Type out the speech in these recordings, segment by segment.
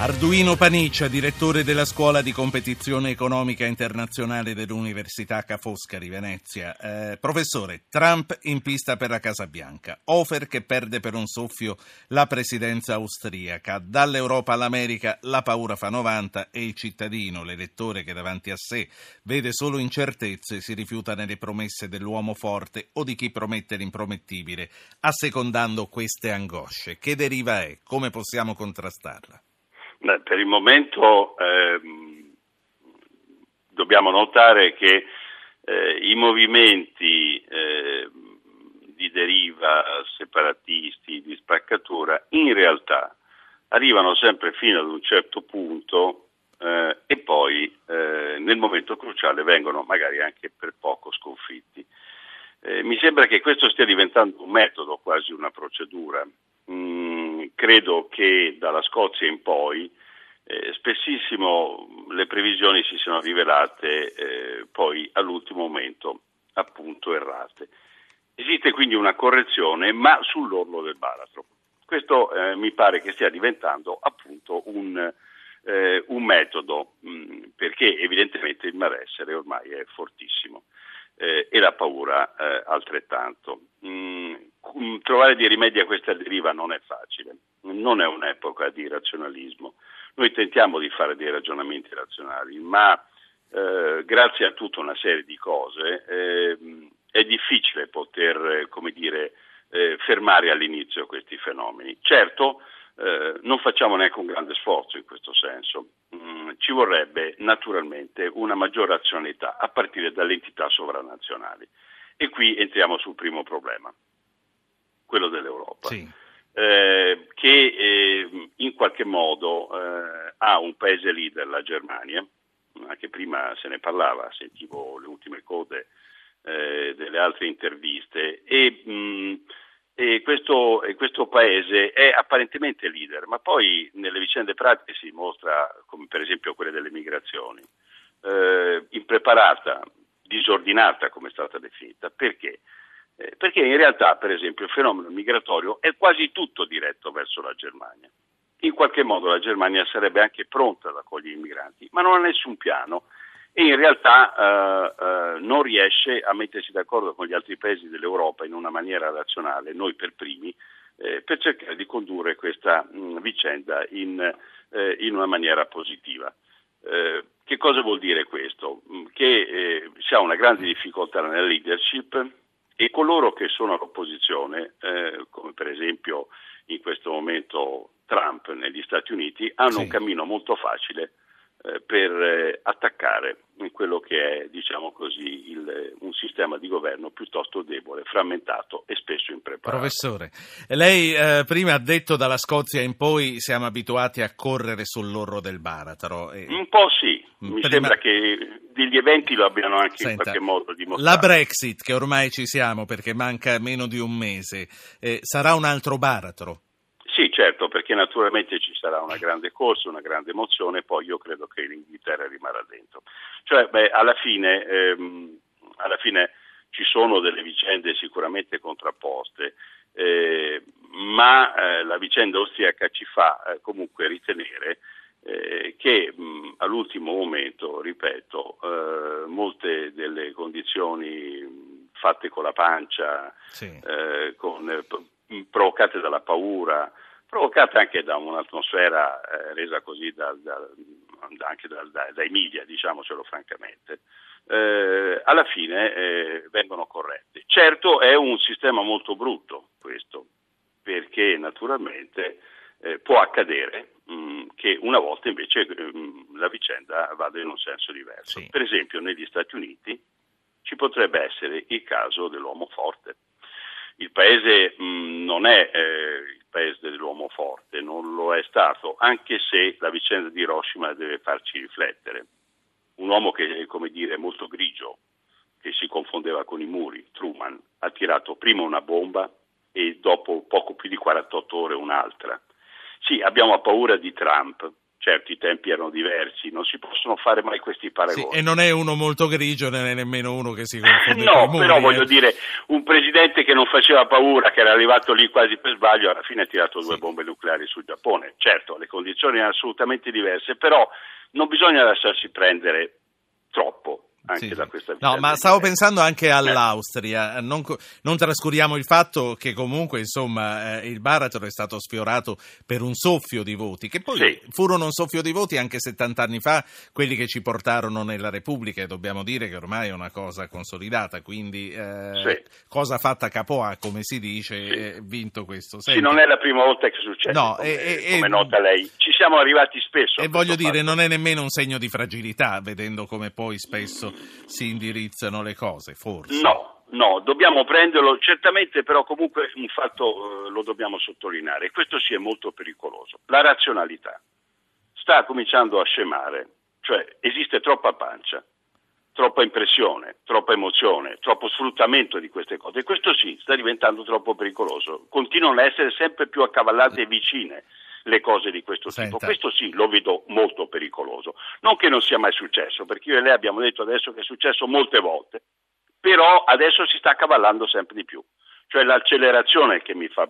Arduino Paniccia, direttore della Scuola di Competizione Economica Internazionale dell'Università Ca' Foscari, Venezia. Eh, professore, Trump in pista per la Casa Bianca, Ofer che perde per un soffio la presidenza austriaca, dall'Europa all'America la paura fa 90 e il cittadino, l'elettore che davanti a sé vede solo incertezze, si rifiuta nelle promesse dell'uomo forte o di chi promette l'impromettibile, assecondando queste angosce. Che deriva è? Come possiamo contrastarla? Per il momento ehm, dobbiamo notare che eh, i movimenti eh, di deriva separatisti, di spaccatura, in realtà arrivano sempre fino ad un certo punto eh, e poi eh, nel momento cruciale vengono magari anche per poco sconfitti. Eh, mi sembra che questo stia diventando un metodo, quasi una procedura. Credo che dalla Scozia in poi eh, spessissimo le previsioni si sono rivelate eh, poi all'ultimo momento appunto errate. Esiste quindi una correzione, ma sull'orlo del baratro. Questo eh, mi pare che stia diventando appunto un, eh, un metodo, mh, mm, perché evidentemente il malessere ormai è fortissimo eh, e la paura eh, altrettanto. Mm, trovare dei rimedi a questa deriva non è facile, non è un'epoca di razionalismo. Noi tentiamo di fare dei ragionamenti razionali, ma eh, grazie a tutta una serie di cose eh, è difficile poter, dire, eh, fermare all'inizio questi fenomeni. Certo, eh, non facciamo neanche un grande sforzo in questo senso. Mm, ci vorrebbe naturalmente una maggiore razionalità a partire dalle entità sovranazionali. E qui entriamo sul primo problema, quello dell'Europa. Sì. Eh, che eh, in qualche modo eh, ha un paese leader, la Germania, anche prima se ne parlava, sentivo le ultime code eh, delle altre interviste, e mh, mm, e questo, e questo, paese è apparentemente leader, ma poi nelle vicende pratiche si mostra, come per esempio quelle delle migrazioni, eh, impreparata, disordinata come è stata definita. Perché? Eh, perché in realtà, per esempio, il fenomeno migratorio è quasi tutto diretto verso la Germania. In qualche modo la Germania sarebbe anche pronta ad accogliere i migranti, ma non ha nessun piano e in realtà eh, eh, non riesce a mettersi d'accordo con gli altri paesi dell'Europa in una maniera razionale, noi per primi, eh, per cercare di condurre questa mh, vicenda in, eh, in, una maniera positiva. Eh, che cosa vuol dire questo? Che eh, si ha una grande difficoltà nella leadership e coloro che sono all'opposizione, come per esempio in questo momento Trump negli Stati Uniti, hanno sì. un cammino molto facile eh, per eh, attaccare quello che è, diciamo così, il, un sistema di governo piuttosto debole, frammentato e spesso impreparato. Professore, lei eh, prima ha detto dalla Scozia in poi siamo abituati a correre sull'orlo del baratro. E... Un po' sì, mm, mi prima... sembra che degli eventi lo abbiano anche Senta, in qualche modo dimostrato. La Brexit, che ormai ci siamo perché manca meno di un mese, eh, sarà un altro baratro? Sì, certo, perché naturalmente ci sarà una grande corsa, una grande emozione, poi io credo che l'Inghilterra rimarrà dentro. Cioè, beh, alla fine, ehm, alla fine ci sono delle vicende sicuramente contrapposte, eh, ma eh, la vicenda austriaca ci fa eh, comunque ritenere eh, che mh, all'ultimo momento, ripeto, eh, molte delle condizioni fatte con la pancia, sì. Eh, con, provocate dalla paura, provocata anche da un'atmosfera eh, resa così da, da, anche da, dai media, diciamocelo francamente, eh, alla fine eh, vengono corretti. Certo è un sistema molto brutto questo, perché naturalmente eh, può accadere mh, che una volta invece mh, mm, la vicenda vada in un senso diverso. Sì. Per esempio negli Stati Uniti ci potrebbe essere il caso dell'uomo forte. Il paese mh, non è eh, paese dell'uomo forte, non lo è stato, anche se la vicenda di Hiroshima deve farci riflettere. Un uomo che è, come dire, molto grigio, che si confondeva con i muri, Truman, ha tirato prima una bomba e dopo poco più di 48 ore un'altra. Sì, abbiamo paura di Trump, certo i tempi erano diversi, non si possono fare mai questi paragoni. Sì, e non è uno molto grigio, non è nemmeno uno che si confonde No, muri, però eh. voglio dire, un presidente che non faceva paura, che era arrivato lì quasi per sbaglio, alla fine ha tirato due Sì. bombe nucleari sul Giappone. Certo, le condizioni erano assolutamente diverse, però non bisogna lasciarsi prendere troppo anche Sì, da sì. questa No, vicenda ma stavo pensando anche Eh. all'Austria. Non, co- non trascuriamo il fatto che comunque, insomma, eh, il baratro è stato sfiorato per un soffio di voti, che poi Sì. furono un soffio di voti anche 70 anni fa, quelli che ci portarono nella Repubblica, e dobbiamo dire che ormai è una cosa consolidata, quindi eh, Sì. cosa fatta capo a, come si dice, Sì. vinto questo. Sì, Senti, non è la prima volta che succede, No, come, e- come e- nota lei. Ci siamo arrivati spesso. E voglio dire, fatto. non è nemmeno un segno di fragilità, vedendo come poi spesso si indirizzano le cose, forse. No, no, dobbiamo prenderlo, certamente però comunque un fatto eh, lo dobbiamo sottolineare, questo sì è molto pericoloso, la razionalità sta cominciando a scemare, cioè esiste troppa pancia, troppa impressione, troppa emozione, troppo sfruttamento di queste cose. Questo sì sta diventando troppo pericoloso, continuano a essere sempre più accavallate e vicine le cose di questo tipo. Senta. Questo sì lo vedo molto pericoloso. Non che non sia mai successo, perché io e lei abbiamo detto adesso che è successo molte volte, però adesso si sta accavallando sempre di più. Cioè l'accelerazione che mi fa,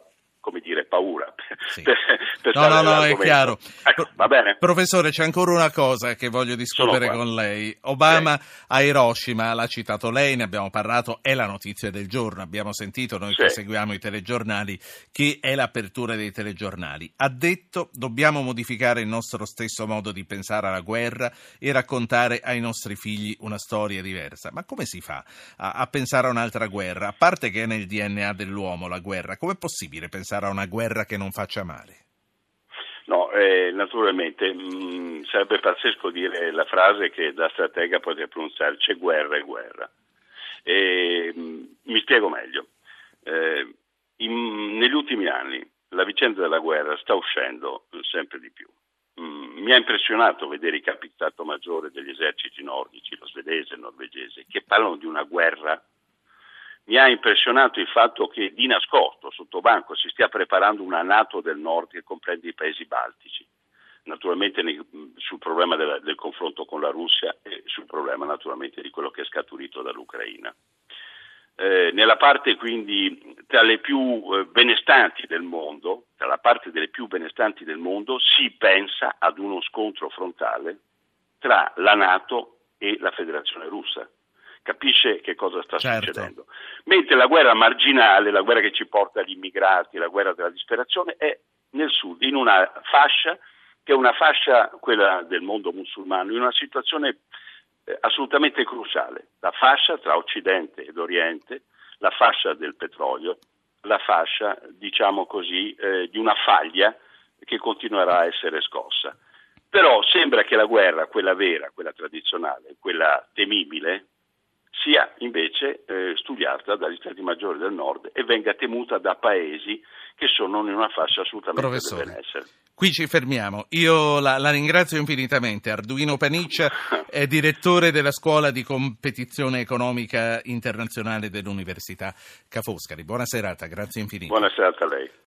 come dire, paura. Sì. per- per No, no, no, è chiaro. Ecco, va bene? Professore, c'è ancora una cosa che voglio discutere con lei. Obama a Hiroshima, l'ha citato lei, ne abbiamo parlato, è la notizia del giorno. Abbiamo sentito, noi Sì. che seguiamo i telegiornali, che è l'apertura dei telegiornali. Ha detto dobbiamo modificare il nostro stesso modo di pensare alla guerra e raccontare ai nostri figli una storia diversa. Ma come si fa a, a pensare a un'altra guerra? A parte che è nel DNA dell'uomo la guerra, com'è possibile pensare a una guerra che non faccia male? No, eh, naturalmente mh, sarebbe pazzesco dire la frase che da stratega potrebbe pronunciare c'è guerra e guerra. E, mh, mi spiego meglio. Eh, in- negli ultimi anni la vicenda della guerra sta uscendo sempre di più. Mm, mi ha impressionato vedere i capi di Stato maggiore degli eserciti nordici, lo svedese e il norvegese, che parlano di una guerra. Mi ha impressionato il fatto che di nascosto, sotto banco, si stia preparando una Nato del Nord che comprende i paesi baltici. Naturalmente sul problema del, del confronto con la Russia e sul problema naturalmente di quello che è scaturito dall'Ucraina. Eh, nella parte quindi tra le più eh, benestanti del mondo, tra la parte delle più benestanti del mondo, si pensa ad uno scontro frontale tra la Nato e la Federazione Russa. Capisce che cosa sta Certo. succedendo. Mentre la guerra marginale, la guerra che ci porta agli immigrati, la guerra della disperazione, è nel sud, in una fascia che è una fascia, quella del mondo musulmano, in una situazione eh, assolutamente cruciale, la fascia tra Occidente ed Oriente, la fascia del petrolio, la fascia, diciamo così, eh, di una faglia che continuerà a essere scossa. Però sembra che la guerra, quella vera, quella tradizionale, quella temibile, sia invece eh, studiata dagli Stati Maggiori del Nord e venga temuta da paesi che sono in una fascia assolutamente del Professore. benessere. Qui ci fermiamo. Io la, la ringrazio infinitamente. Arduino Paniccia è direttore della Scuola di Competizione Economica Internazionale dell'Università Ca' Foscari. Buona serata, grazie infinite. Buona serata a lei.